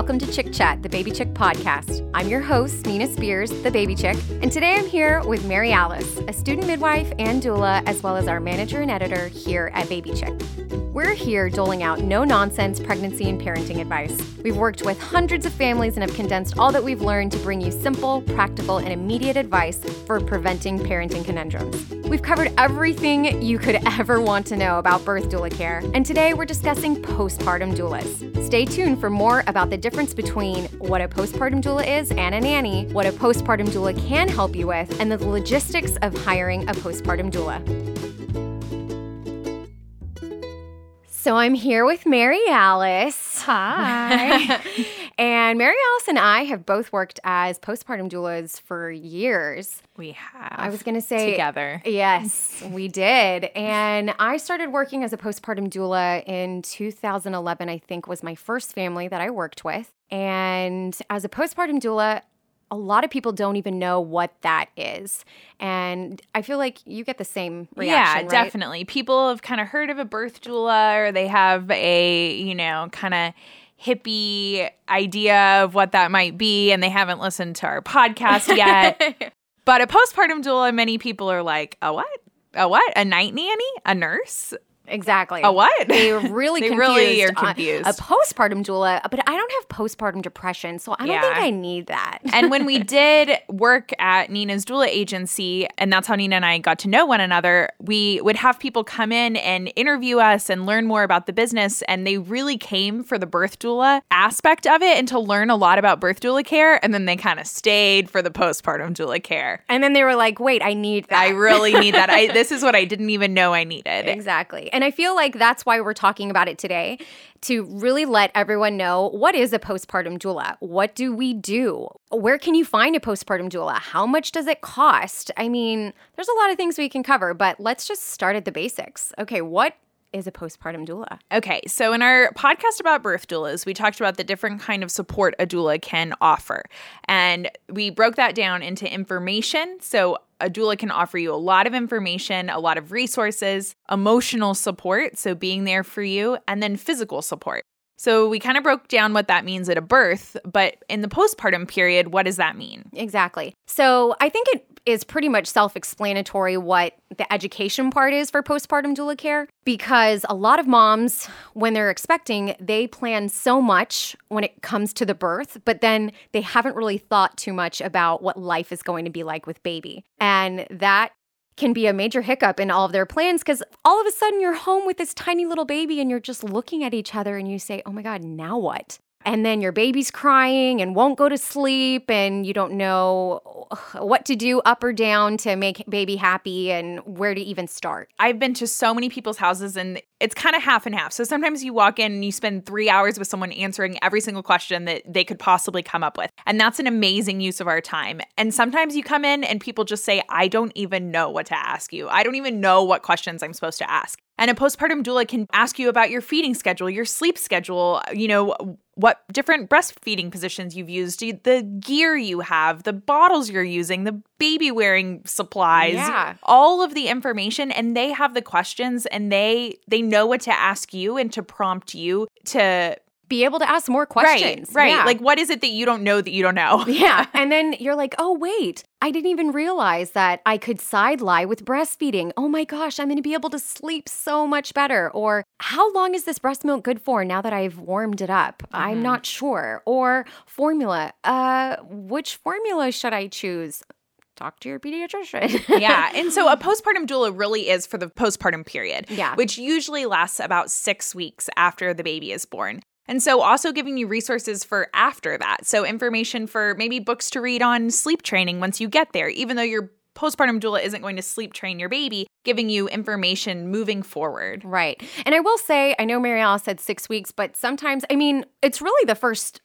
welcome to Chick Chat, the Baby Chick podcast. I'm your host, Nina Spears, the Baby Chick, and today I'm here with Mary Alice, a student midwife and doula, as well as our manager and editor here at Baby Chick. We're here doling out no nonsense pregnancy and parenting advice. We've worked with hundreds of families and have condensed all that we've learned to bring you simple, practical, and immediate advice for preventing parenting conundrums. We've covered everything you could ever want to know about birth doula care, and today we're discussing postpartum doulas. Stay tuned for more about the difference between what a postpartum doula is and a nanny, what a postpartum doula can help you with, and the logistics of hiring a postpartum doula. So I'm here with Mary Alice. Hi. and Mary Alice and I have both worked as postpartum doulas for years. we have. I was going to say together. Yes, we did. And I started working as a postpartum doula in 2011, I think was my first family that I worked with. And as a postpartum doula, a lot of people don't even know what that is. And I feel like you get the same reaction. yeah, right? definitely. People have kind of heard of a birth doula or they have a, you know, kind of hippie idea of what that might be and they haven't listened to our podcast yet. but a postpartum doula, many people are like, a what? A what? A night nanny? A nurse? Exactly. A what? They really They confused really are confused. A postpartum doula, but I don't have postpartum depression, so I don't think I need that. and when we did work at Nina's doula agency, and that's how Nina and I got to know one another, we would have people come in and interview us and learn more about the business. And they really came for the birth doula aspect of it and to learn a lot about birth doula care. And then they kind of stayed for the postpartum doula care. and then they were like, "Wait, I need that." I really need that. I this is what I didn't even know I needed. Exactly. And I feel like that's why we're talking about it today to really let everyone know what is a postpartum doula? What do we do? Where can you find a postpartum doula? How much does it cost? I mean, there's a lot of things we can cover, but let's just start at the basics. Okay, what is a postpartum doula? Okay, so in our podcast about birth doulas, we talked about the different kind of support a doula can offer. And we broke that down into information. So a doula can offer you a lot of information, a lot of resources, emotional support, so being there for you, and then physical support. So we kind of broke down what that means at a birth, but in the postpartum period, what does that mean? Exactly. So I think it is pretty much self explanatory what the education part is for postpartum doula care because a lot of moms, when they're expecting, they plan so much when it comes to the birth, but then they haven't really thought too much about what life is going to be like with baby. And that can be a major hiccup in all of their plans because all of a sudden you're home with this tiny little baby and you're just looking at each other and you say, oh my God, now what? And then your baby's crying and won't go to sleep, and you don't know what to do up or down to make baby happy and where to even start. I've been to so many people's houses and it's kind of half and half. So sometimes you walk in and you spend three hours with someone answering every single question that they could possibly come up with. And that's an amazing use of our time. And sometimes you come in and people just say, I don't even know what to ask you. I don't even know what questions I'm supposed to ask. And a postpartum doula can ask you about your feeding schedule, your sleep schedule, you know, what different breastfeeding positions you've used, the gear you have, the bottles you're using, the baby wearing supplies, Yeah. all of the information and they have the questions and they they know what to ask you and to prompt you to Be able to ask more questions. Right, right. Yeah. Like what is it that you don't know that you don't know? yeah. And then you're like, oh, wait, I didn't even realize that I could side lie with breastfeeding. Oh my gosh, I'm going to be able to sleep so much better. Or how long is this breast milk good for now that I've warmed it up? I'm not sure. Or formula. Uh, which formula should I choose? Talk to your pediatrician. yeah. And so a postpartum doula really is for the postpartum period, Yeah. which usually lasts about six weeks after the baby is born. And so also giving you resources for after that. So information for maybe books to read on sleep training once you get there, even though your postpartum doula isn't going to sleep train your baby, giving you information moving forward. Right. And I will say, I know Mary Alice said six weeks, but sometimes, I mean, it's really the first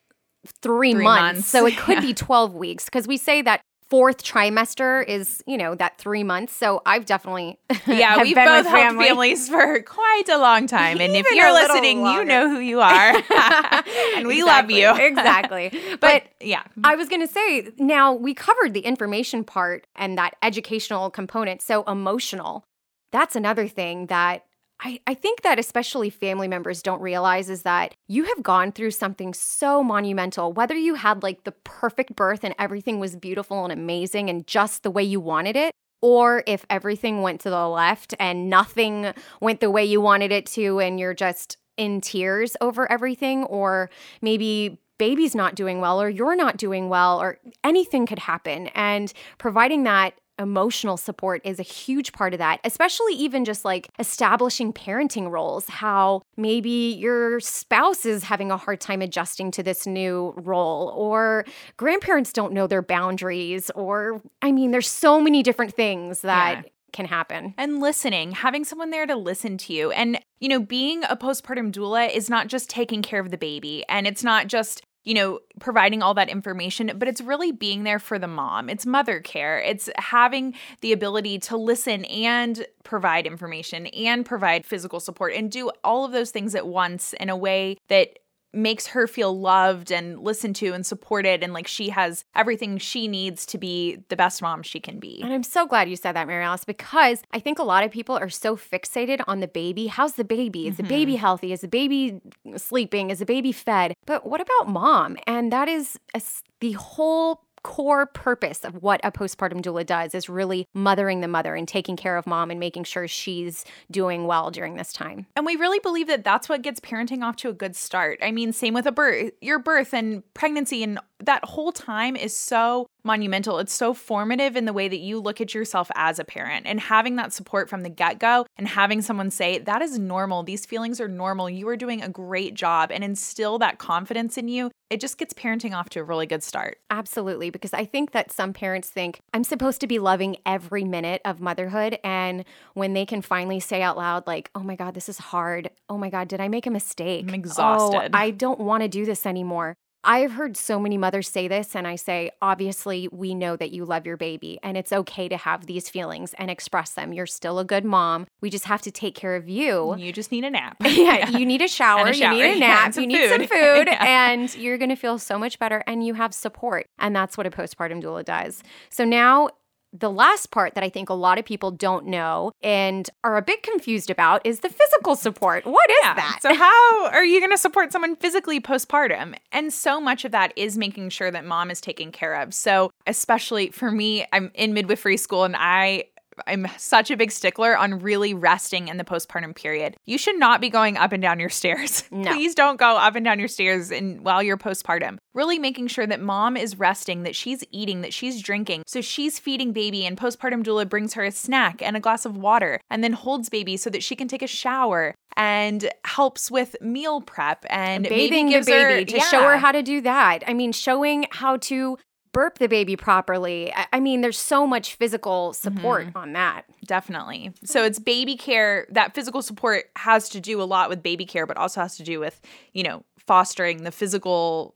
three, Three months. months. So it could Yeah. be 12 weeks because we say that fourth trimester is, you know, that three months. So I've definitely Yeah, we've been both with helped family. families for quite a long time. And if you're listening, you know who you are. and we love you. exactly. But, But yeah. I was going to say, now we covered the information part and that educational component. So, emotional, that's another thing that I, I think that especially family members don't realize is that you have gone through something so monumental, whether you had like the perfect birth and everything was beautiful and amazing and just the way you wanted it, or if everything went to the left and nothing went the way you wanted it to and you're just in tears over everything, or maybe baby's not doing well or you're not doing well or anything could happen. And providing that emotional support is a huge part of that, especially even just like establishing parenting roles, how maybe your spouse is having a hard time adjusting to this new role, or grandparents don't know their boundaries, or I mean, there's so many different things that. Yeah. Can happen. And listening, having someone there to listen to you. And, you know, being a postpartum doula is not just taking care of the baby and it's not just you know, providing all that information, but it's really being there for the mom. It's mother care. It's having the ability to listen and provide information and provide physical support and do all of those things at once in a way that makes her feel loved and listened to and supported and like she has everything she needs to be the best mom she can be. And I'm so glad you said that, Mary Alice, because I think a lot of people are so fixated on the baby. How's the baby? Is mm-hmm. the baby healthy? Is the baby sleeping? Is the baby fed? But what about mom? And that is a, the whole core purpose of what a postpartum doula does is really mothering the mother and taking care of mom and making sure she's doing well during this time. And we really believe that that's what gets parenting off to a good start. I mean, same with a birth, your birth and pregnancy and that whole time is so monumental. It's so formative in the way that you look at yourself as a parent and having that support from the get go and having someone say, that is normal. These feelings are normal. You are doing a great job and instill that confidence in you. It just gets parenting off to a really good start. Absolutely. Because I think that some parents think, I'm supposed to be loving every minute of motherhood. And when they can finally say out loud, like, oh my God, this is hard. Oh my God, did I make a mistake? I'm oh, exhausted. Oh, I don't want to do this anymore. I've heard so many mothers say this, and I say, obviously, we know that you love your baby, and it's okay to have these feelings and express them. You're still a good mom. We just have to take care of you. You just need a nap. yeah, yeah, you need a shower, a shower. you need a nap, yeah, you need some food, yeah. and you're going to feel so much better, and you have support. And that's what a postpartum doula does. So now the last part that I think a lot of people don't know and are a bit confused about is the physical support. What is yeah. that? So, how are you going to support someone physically postpartum? And so much of that is making sure that mom is taken care of. So, especially for me, I'm in midwifery school and I I'm such a big stickler on really resting in the postpartum period. You should not be going up and down your stairs. No. Please don't go up and down your stairs in, while you're postpartum. Really making sure that mom is resting, that she's eating, that she's drinking. So she's feeding baby, and postpartum doula brings her a snack and a glass of water, and then holds baby so that she can take a shower and helps with meal prep and bathing the baby her, to yeah. show her how to do that. I mean, showing how to burp the baby properly. I, mean, there's so much physical support mm-hmm. on that. Definitely. So it's baby care. That physical support has to do a lot with baby care, but also has to do with, you know, fostering the physical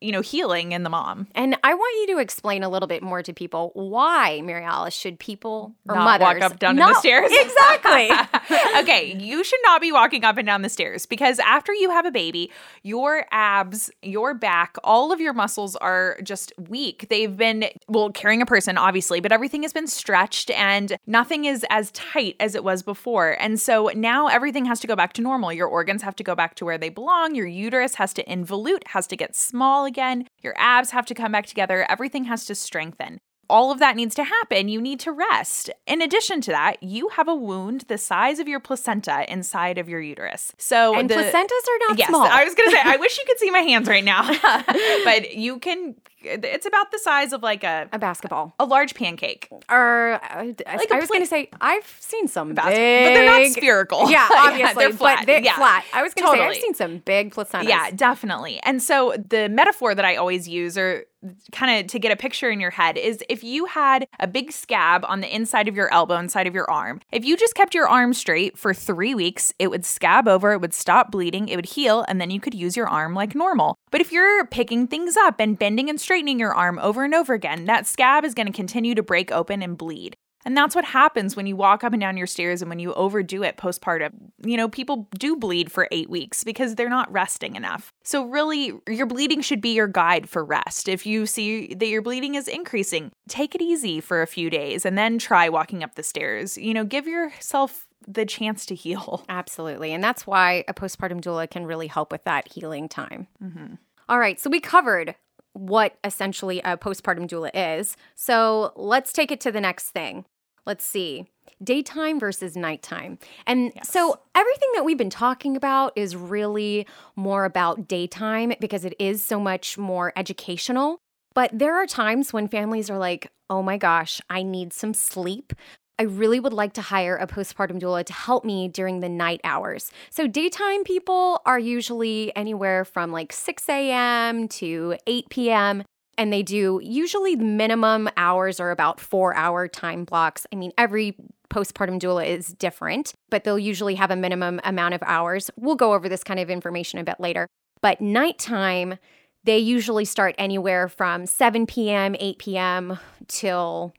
you know, healing in the mom. And I want you to explain a little bit more to people why, Mary Alice, should people or not mothers walk up down the stairs? Exactly. okay, you should not be walking up and down the stairs because after you have a baby, your abs, your back, all of your muscles are just weak. They've been well carrying a person obviously, but everything has been stretched and nothing is as tight as it was before. And so now everything has to go back to normal. Your organs have to go back to where they belong. Your uterus has to involute, has to get small again. Your abs have to come back together. Everything has to strengthen. All of that needs to happen. You need to rest. In addition to that, you have a wound the size of your placenta inside of your uterus. So and the, placentas are not yes, small. I was going to say, I wish you could see my hands right now, but you can it's about the size of like a a basketball, a large pancake. Or uh, like I was going to say I've seen some Bas- big, but they're not spherical. Yeah, obviously, they're flat. They're yeah. flat. I was going to totally. say I've seen some big placentas. Yeah, definitely. And so the metaphor that I always use, or kind of to get a picture in your head is if you had a big scab on the inside of your elbow, inside of your arm, if you just kept your arm straight for three weeks, it would scab over, it would stop bleeding, it would heal, and then you could use your arm like normal. But if you're picking things up and bending and straightening your arm over and over again, that scab is going to continue to break open and bleed. And that's what happens when you walk up and down your stairs and when you overdo it postpartum. You know, people do bleed for eight weeks because they're not resting enough. So, really, your bleeding should be your guide for rest. If you see that your bleeding is increasing, take it easy for a few days and then try walking up the stairs. You know, give yourself the chance to heal. Absolutely. And that's why a postpartum doula can really help with that healing time. Mm-hmm. All right. So we covered what essentially a postpartum doula is. So let's take it to the next thing. Let's see daytime versus nighttime. And yes. so everything that we've been talking about is really more about daytime because it is so much more educational. But there are times when families are like, oh my gosh, I need some sleep. I really would like to hire a postpartum doula to help me during the night hours. So, daytime people are usually anywhere from like 6 a.m. to 8 p.m and they do usually minimum hours are about four hour time blocks. I mean, every postpartum doula is different, but they'll usually have a minimum amount of hours. We'll go over this kind of information a bit later. But nighttime, they usually start anywhere from 7 p.m., 8 p.m. till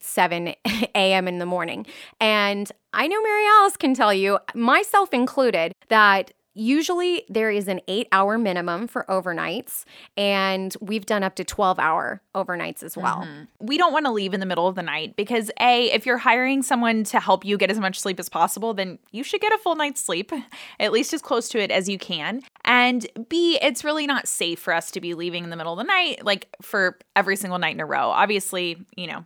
7 a.m. in the morning. And I know Mary Alice can tell you, myself included, that Usually, there is an eight hour minimum for overnights, and we've done up to 12 hour overnights as well. Mm-hmm. We don't want to leave in the middle of the night because, A, if you're hiring someone to help you get as much sleep as possible, then you should get a full night's sleep, at least as close to it as you can. And B, it's really not safe for us to be leaving in the middle of the night, like for every single night in a row. Obviously, you know,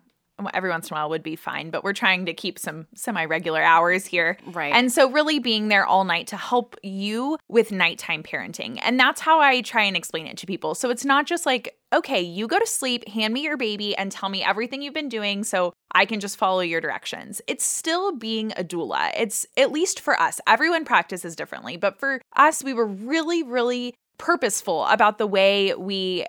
every once in a while would be fine, but we're trying to keep some semi regular hours here. Right. And so, really being there all night to help you with nighttime parenting. And that's how I try and explain it to people. So, it's not just like, okay, you go to sleep, hand me your baby, and tell me everything you've been doing so I can just follow your directions. It's still being a doula. It's at least for us, everyone practices differently, but for us, we were really, really purposeful about the way we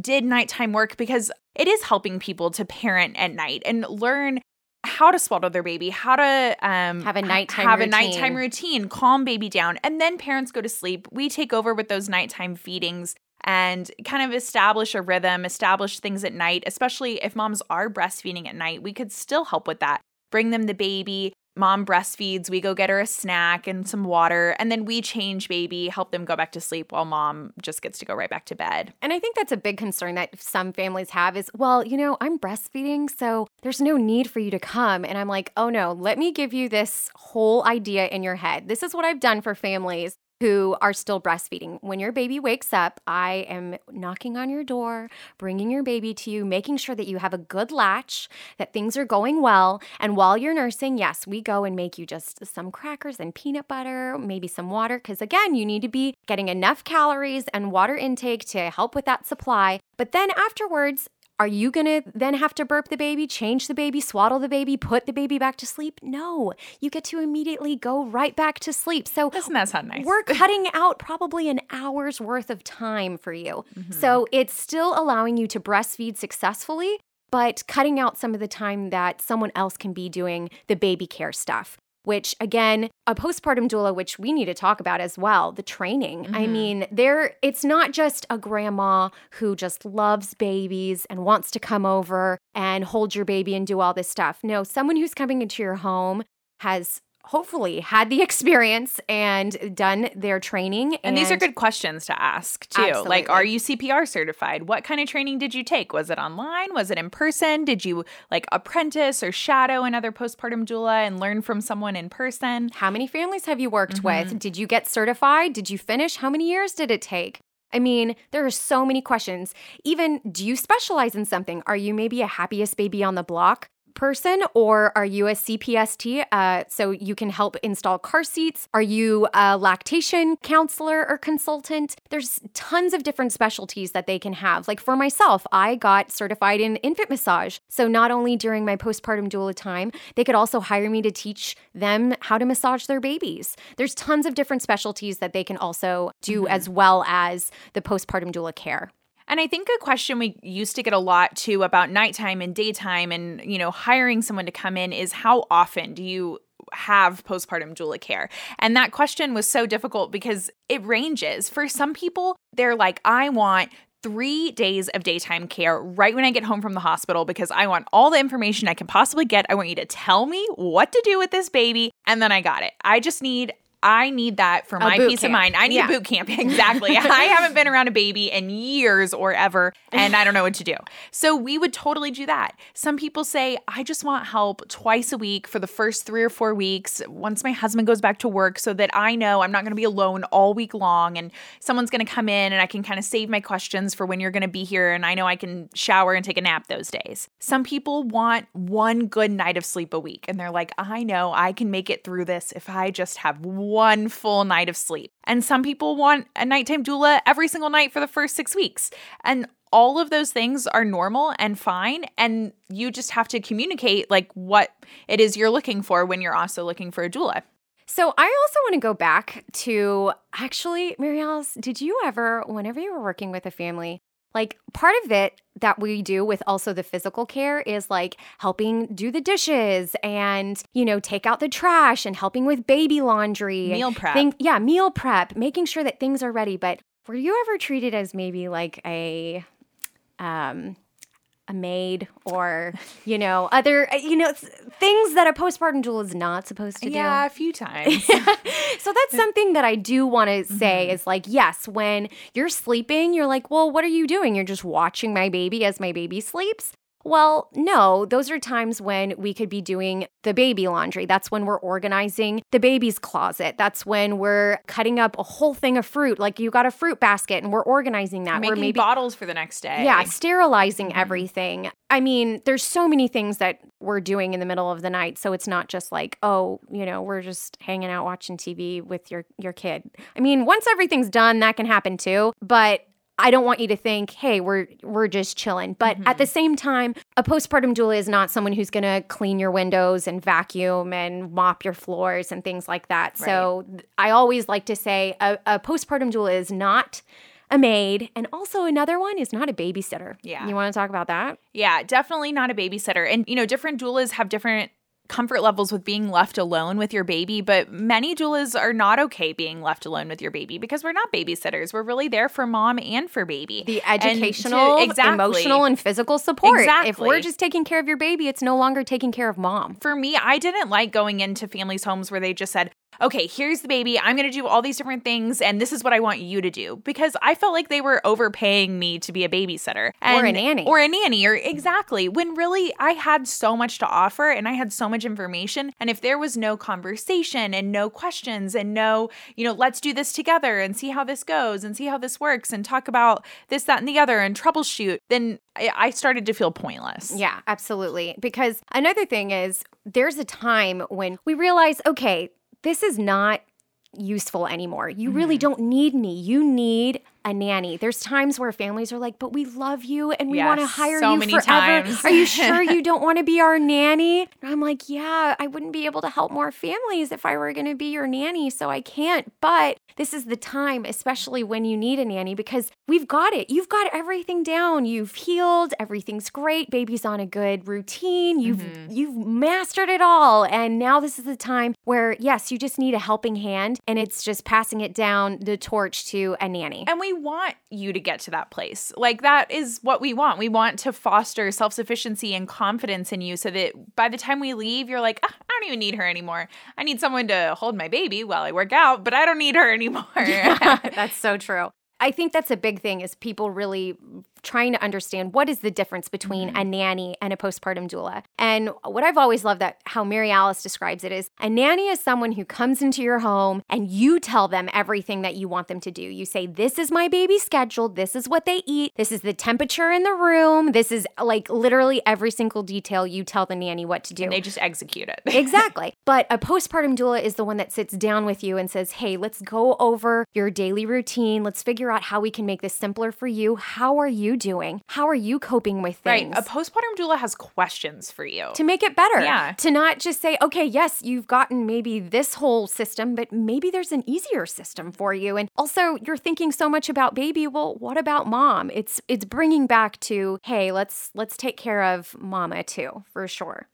did nighttime work because it is helping people to parent at night and learn how to swaddle their baby, how to um, have a nighttime have routine. a nighttime routine, calm baby down, and then parents go to sleep. We take over with those nighttime feedings and kind of establish a rhythm, establish things at night, especially if moms are breastfeeding at night. We could still help with that. Bring them the baby, mom breastfeeds, we go get her a snack and some water, and then we change baby, help them go back to sleep while mom just gets to go right back to bed. And I think that's a big concern that some families have is, well, you know, I'm breastfeeding, so there's no need for you to come. And I'm like, oh no, let me give you this whole idea in your head. This is what I've done for families who are still breastfeeding. When your baby wakes up, I am knocking on your door, bringing your baby to you, making sure that you have a good latch, that things are going well. And while you're nursing, yes, we go and make you just some crackers and peanut butter, maybe some water, because again, you need to be getting enough calories and water intake to help with that supply. But then afterwards, are you going to then have to burp the baby, change the baby, swaddle the baby, put the baby back to sleep? No, you get to immediately go right back to sleep. So doesn't that sound nice? We're cutting out probably an hour's worth of time for you. Mm-hmm. So it's still allowing you to breastfeed successfully, but cutting out some of the time that someone else can be doing the baby care stuff which again a postpartum doula which we need to talk about as well the training mm-hmm. i mean there it's not just a grandma who just loves babies and wants to come over and hold your baby and do all this stuff no someone who's coming into your home has hopefully had the experience and done their training. And, and these are good questions to ask too. Absolutely. Like, are you CPR certified? What kind of training did you take? Was it online? Was it in person? Did you like apprentice or shadow another postpartum doula and learn from someone in person? How many families have you worked mm-hmm. with? Did you get certified? Did you finish? How many years did it take? I mean, there are so many questions. Even do you specialize in something? Are you maybe a happiest baby on the block? Person or are you a CPST? Uh, so you can help install car seats. Are you a lactation counselor or consultant? There's tons of different specialties that they can have. Like for myself, I got certified in infant massage. So not only during my postpartum doula time, they could also hire me to teach them how to massage their babies. There's tons of different specialties that they can also do mm-hmm. as well as the postpartum doula care. And I think a question we used to get a lot too about nighttime and daytime and, you know, hiring someone to come in is how often do you have postpartum doula care? And that question was so difficult because it ranges. For some people, they're like, I want three days of daytime care right when I get home from the hospital because I want all the information I can possibly get. I want you to tell me what to do with this baby, and then I got it. I just need I need that for A my peace of mind. I need Yeah. boot camp. Exactly. I haven't been around a baby in years or ever, and I don't know what to do. So we would totally do that. Some people say, I just want help twice a week for the first three or four weeks once my husband goes back to work so that I know I'm not going to be alone all week long and someone's going to come in and I can kind of save my questions for when you're going to be here and I know I can shower and take a nap those days. Some people want one good night of sleep a week and they're like, I know I can make it through this if I just have one full night of sleep. And some people want a nighttime doula every single night for the first six weeks. And all of those things are normal and fine. And you just have to communicate like what it is you're looking for when you're also looking for a doula. So I also want to go back to actually, Mary Alice, did you ever, whenever you were working with a family, like part of it that we do with also the physical care is like helping do the dishes and, you know, take out the trash and helping with baby laundry. Meal prep. thing- yeah, meal prep, making sure that things are ready. But were you ever treated as maybe like a, um, a maid or you know other uh, you know things that a postpartum doula is not supposed to do Yeah, a few times. so that's something that I do want to say Mm-hmm. is like, yes, when you're sleeping, you're like, well, what are you doing? You're just watching my baby as my baby sleeps. Well, no, those are times when we could be doing the baby laundry. That's when we're organizing the baby's closet. That's when we're cutting up a whole thing of fruit. Like you got a fruit basket and we're organizing that. Making we're maybe bottles for the next day. yeah, sterilizing Mm-hmm. everything. I mean, there's so many things that we're doing in the middle of the night, so it's not just like, oh, you know, we're just hanging out watching TV with your your kid. I mean, once everything's done, that can happen too, but I don't want you to think, "Hey, we're we're just chilling." But Mm-hmm. at the same time, a postpartum doula is not someone who's going to clean your windows and vacuum and mop your floors and things like that. So I always like to say a, a postpartum doula is not a maid, and also another one is not a babysitter. Yeah. You want to talk about that? Yeah, definitely not a babysitter. And, you know, different doulas have different comfort levels with being left alone with your baby, but many doulas are not okay being left alone with your baby because we're not babysitters. We're really there for mom and for baby. The And to- educational, exactly. emotional, and physical support. If we're just taking care of your baby, it's no longer taking care of mom. for me, I didn't like going into families' homes where they just said, okay, here's the baby. I'm going to do all these different things, and this is what I want you to do. Because I felt like they were overpaying me to be a babysitter Or a nanny. Or a nanny, or exactly. When really I had so much to offer and I had so much information. And if there was no conversation and no questions and no, you know, let's do this together and see how this goes and see how this works and talk about this, that, and the other and troubleshoot, then I started to feel pointless. Yeah, absolutely. Because another thing is, there's a time when we realize, okay, this is not useful anymore. You really don't need me. You need a nanny. There's times where families are like, "But we love you and we want to hire so you many forever. times. Are you sure you don't want to be our nanny?" And I'm like, "Yeah, I wouldn't be able to help more families if I were going to be your nanny, so I can't." But this is the time, especially when you need a nanny because we've got it. You've got everything down. You've healed, everything's great. Baby's on a good routine. You've Mm-hmm. you've mastered it all. And now this is the time where yes, you just need a helping hand and it's just passing it down the torch to a nanny. And we want you to get to that place. Like, that is what we want. We want to foster self sufficiency and confidence in you so that by the time we leave, you're like, "Ah, I don't even need her anymore. I need someone to hold my baby while I work out, but I don't need her anymore. that's so true. I think that's a big thing is people really trying to understand what is the difference between Mm-hmm. a nanny and a postpartum doula. And what I've always loved that how Mary Alice describes it is a nanny is someone who comes into your home and you tell them everything that you want them to do. You say, This is my baby's schedule, this is what they eat, this is the temperature in the room, this is like literally every single detail you tell the nanny what to do. and they just execute it. Exactly. But a postpartum doula is the one that sits down with you and says, Hey, let's go over your daily routine. Let's figure out how we can make this simpler for you. How are you doing? How are you coping with right. things? A postpartum doula has questions for you. to make it better. Yeah. To not just say, okay, yes, you've gotten maybe this whole system, but maybe there's an easier system for you. And also, you're thinking so much about baby. Well, what about mom? It's it's bringing back to, hey, let's let's take care of mama too, for sure.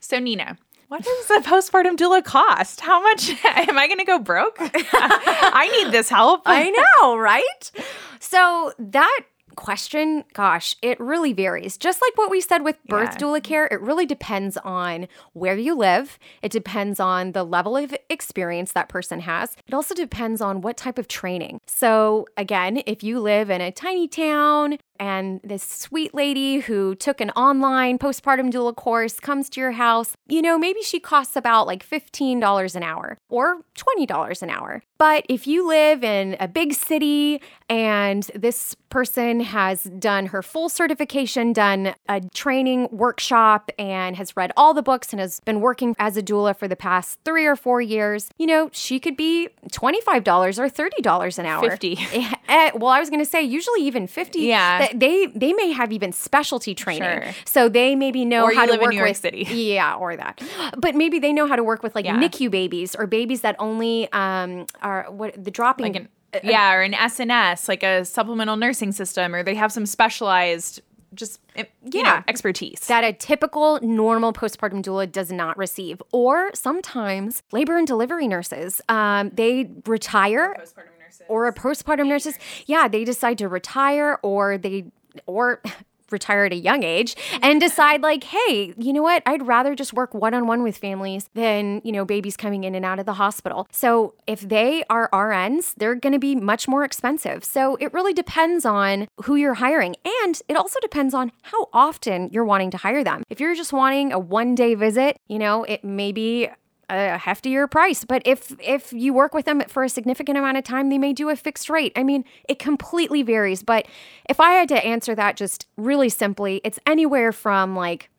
So, Nina, what does a postpartum doula cost? How much am I going to go broke? I need this help. I know, right? So that question, gosh, it really varies. Just like what we said with birth Yeah. doula care, it really depends on where you live. It depends on the level of experience that person has. It also depends on what type of training. So, again, if you live in a tiny town and this sweet lady who took an online postpartum doula course comes to your house, you know, maybe she costs about like $15 an hour or $20 an hour. But if you live in a big city and this person has done her full certification, done a training workshop, and has read all the books and has been working as a doula for the past three or four years, you know, she could be $25 or $30 an hour. 50. Eh, well, I was going to say usually even 50. Yeah. Th- They they may have even specialty training. Sure. So they maybe know Or how to live in work New York with City. Yeah, or that. But maybe they know how to work with like Yeah. NICU babies or babies that only um are what the dropping like an yeah, or an SNS, like a supplemental nursing system, or they have some specialized just eh, you know expertise. that a typical normal postpartum doula does not receive. Or sometimes labor and delivery nurses, um, they retire postpartum nurses. or a postpartum nurses, yeah, they decide to retire or they or retire at a young age and decide like, hey, you know what? I'd rather just work one-on-one with families than, you know, babies coming in and out of the hospital. So, if they are RNs, they're going to be much more expensive. So, it really depends on who you're hiring and it also depends on how often you're wanting to hire them. If you're just wanting a one-day visit, you know, it may be a heftier price. But if if you work with them for a significant amount of time, they may do a fixed rate. I mean, it completely varies. But if I had to answer that just really simply, it's anywhere from like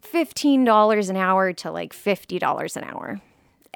fifteen dollars an hour to like fifty dollars an hour.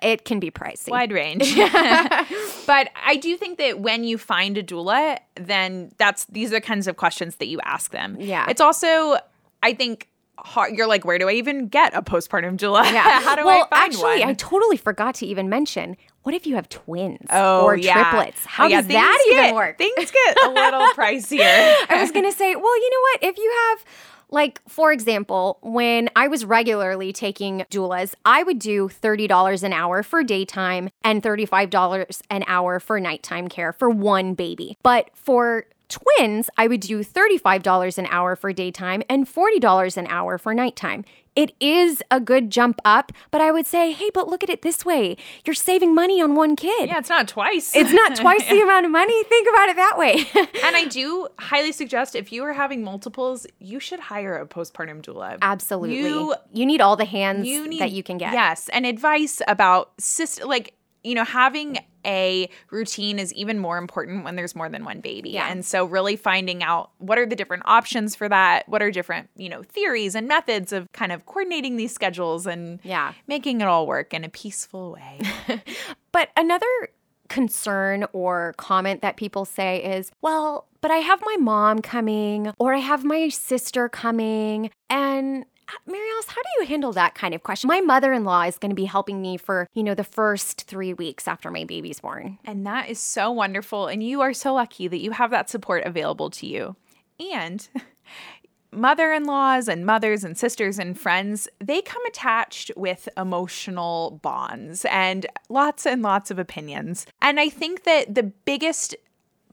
It can be pricey. wide range. but I do think that when you find a doula, then that's these are the kinds of questions that you ask them. Yeah. It's also, I think, hard. You're like, where do I even get a postpartum doula? Yeah. How do well, I find actually, one? I totally forgot to even mention. What if you have twins Oh, or yeah. triplets? How Oh, yeah, does that things even work? Things get a little pricier. I was to say, well, you know what? If you have, like, for example, when I was regularly taking doulas, I would do $30 an hour for daytime and $35 an hour for nighttime care for one baby. But for twins, I would do $35 an hour for daytime and $40 an hour for nighttime. It is a good jump up, but I would say, hey, but look at it this way. You're saving money on one kid. yeah, it's not twice. It's not twice the amount of money. Think about it that way. and I do highly suggest if you are having multiples, you should hire a postpartum doula. Absolutely. You You, need all the hands you need that you can get. Yes, and advice about system like you know having a routine is even more important when there's more than one baby. Yeah. And so really finding out what are the different options for that, what are different, you know, theories and methods of kind of coordinating these schedules and Yeah. making it all work in a peaceful way. But another concern or comment that people say is, well, but I have my mom coming or I have my sister coming. And Mary Alice, how do you handle that kind of question? My mother in law is going to be helping me for, you know, the first three weeks after my baby's born. And that is so wonderful. And you are so lucky that you have that support available to you. And mother in laws and mothers and sisters and friends, they come attached with emotional bonds and lots and lots of opinions. And I think that the biggest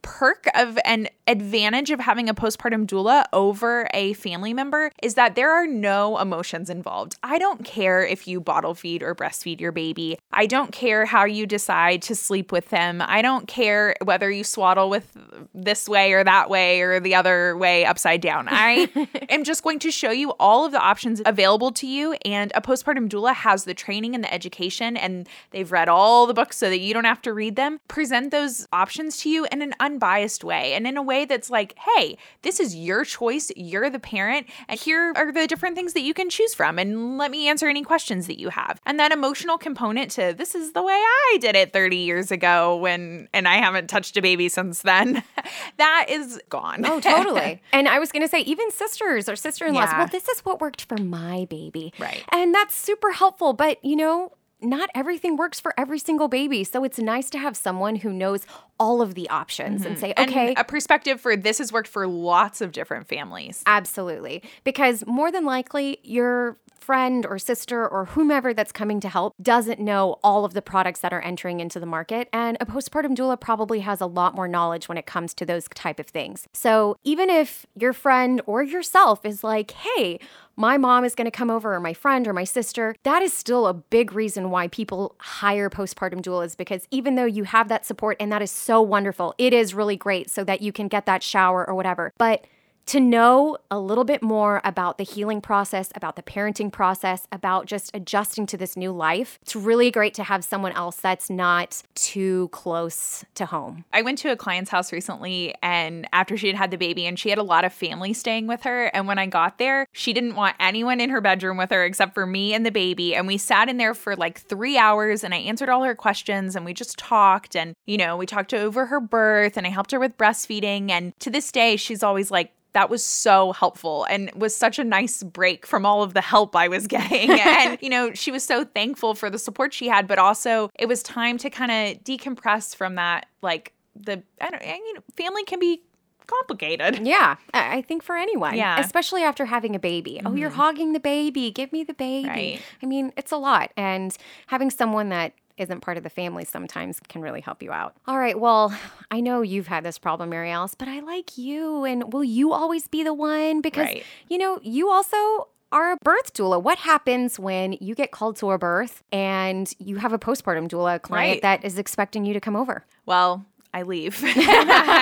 perk of an advantage of having a postpartum doula over a family member is that there are no emotions involved. I don't care if you bottle feed or breastfeed your baby. I don't care how you decide to sleep with them. I don't care whether you swaddle with this way or that way or the other way upside down. I am just going to show you all of the options available to you and a postpartum doula has the training and the education and they've read all the books so that you don't have to read them. Present those options to you in an unbiased way and in a way that's like, hey, this is your choice. You're the parent, and here are the different things that you can choose from. And let me answer any questions that you have. And that emotional component to this is the way I did it 30 years ago when, and I haven't touched a baby since then, that is gone. Oh, totally. and I was going to say, even sisters or sister in laws, Yeah. well, this is what worked for my baby. Right. And that's super helpful. But, you know, not everything works for every single baby. So it's nice to have someone who knows all of the options and mm-hmm. say, And okay, a perspective for this has worked for lots of different families. absolutely. Because more than likely, your friend or sister or whomever that's coming to help doesn't know all of the products that are entering into the market. And a postpartum doula probably has a lot more knowledge when it comes to those type of things. So even if your friend or yourself is like, hey, my mom is going to come over or my friend or my sister, that is still a big reason why people hire postpartum doulas because even though you have that support and that is so wonderful, it is really great so that you can get that shower or whatever. But to know a little bit more about the healing process, about the parenting process, about just adjusting to this new life, it's really great to have someone else that's not too close to home. I went to a client's house recently and after she had had the baby and she had a lot of family staying with her and when I got there, she didn't want anyone in her bedroom with her except for me and the baby and we sat in there for like 3 hours and I answered all her questions and we just talked and you know, we talked over her birth and I helped her with breastfeeding and to this day she's always like that was so helpful and was such a nice break from all of the help I was getting. and, you know, she was so thankful for the support she had, but also it was time to kind of decompress from that, like, the, I don't you know, family can be complicated. Yeah, I think for anyone. Yeah. Especially after having a baby. Mm-hmm. Oh, you're hogging the baby. Give me the baby. Right. I mean, it's a lot. And having someone that isn't part of the family sometimes can really help you out. All right, well, I know you've had this problem, Mary Alice, but I like you. And will you always be the one? Because, right. you know, you also are a birth doula. What happens when you get called to a birth and you have a postpartum doula client Right. that is expecting you to come over? Well, I leave.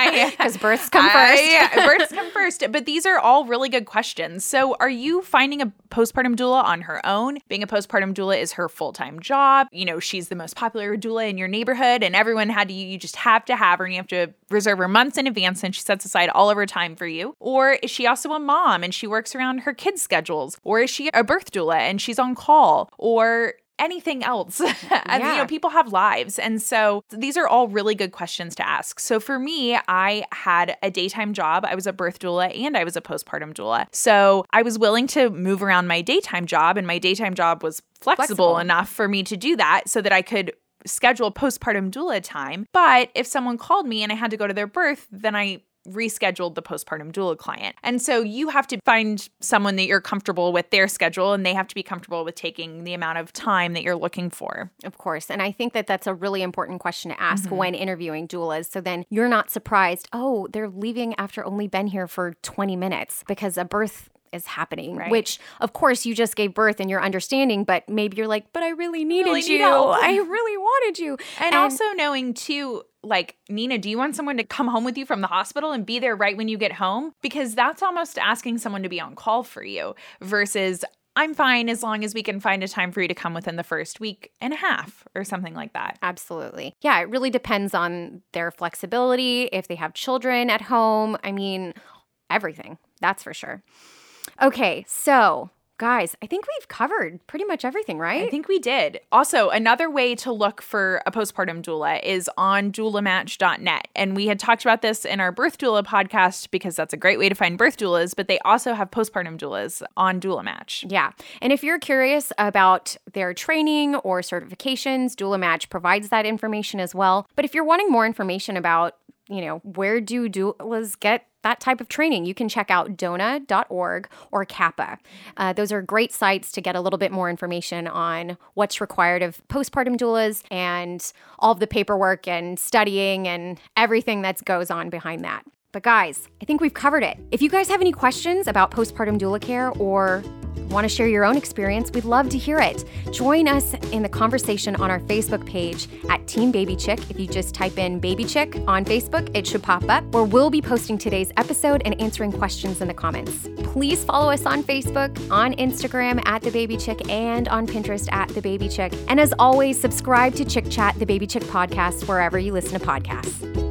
Because births come first. Births come first. But these are all really good questions. So, are you finding a postpartum doula on her own? Being a postpartum doula is her full time job. You know, she's the most popular doula in your neighborhood, and everyone had to, you just have to have her, and you have to reserve her months in advance, and she sets aside all of her time for you. Or is she also a mom and she works around her kids' schedules? Or is she a birth doula and she's on call? Or anything else. and, you know, people have lives. And so these are all really good questions to ask. So for me, I had a daytime job. I was a birth doula and I was a postpartum doula. So I was willing to move around my daytime job, and my daytime job was flexible, Flexible. enough for me to do that so that I could schedule postpartum doula time. But if someone called me and I had to go to their birth, then I rescheduled the postpartum doula client. And so you have to find someone that you're comfortable with their schedule and they have to be comfortable with taking the amount of time that you're looking for. Of course. And I think that that's a really important question to ask mm-hmm. when interviewing doulas. So then you're not surprised, oh, they're leaving after only been here for 20 minutes because a birth is happening, Right. which of course you just gave birth and you're understanding, but maybe you're like, but I really needed really you. help." I really wanted you. And, also knowing too, like, Nina, do you want someone to come home with you from the hospital and be there right when you get home? Because that's almost asking someone to be on call for you versus I'm fine as long as we can find a time for you to come within the first week and a half or something like that. Absolutely. Yeah, it really depends on their flexibility, if they have children at home. I mean, everything. That's for sure. Okay, so guys, I think we've covered pretty much everything, right? I think we did. Also, another way to look for a postpartum doula is on doulamatch.net. And we had talked about this in our birth doula podcast because that's a great way to find birth doulas, but they also have postpartum doulas on Doula Match. Yeah. And if you're curious about their training or certifications, Doula Match provides that information as well. But if you're wanting more information about, you know, where do doulas get that type of training, you can check out dona.org or CAPPA. Uh, those are great sites to get a little bit more information on what's required of postpartum doulas and all of the paperwork and studying and everything that goes on behind that. But guys, I think we've covered it. If you guys have any questions about postpartum doula care or want to share your own experience, we'd love to hear it. Join us in the conversation on our Facebook page at Team Baby Chick. If you just type in Baby Chick on Facebook, it should pop up, where we'll be posting today's episode and answering questions in the comments. Please follow us on Facebook, on Instagram at The Baby Chick, and on Pinterest at The Baby Chick. And as always, subscribe to Chick Chat, The Baby Chick podcast, wherever you listen to podcasts.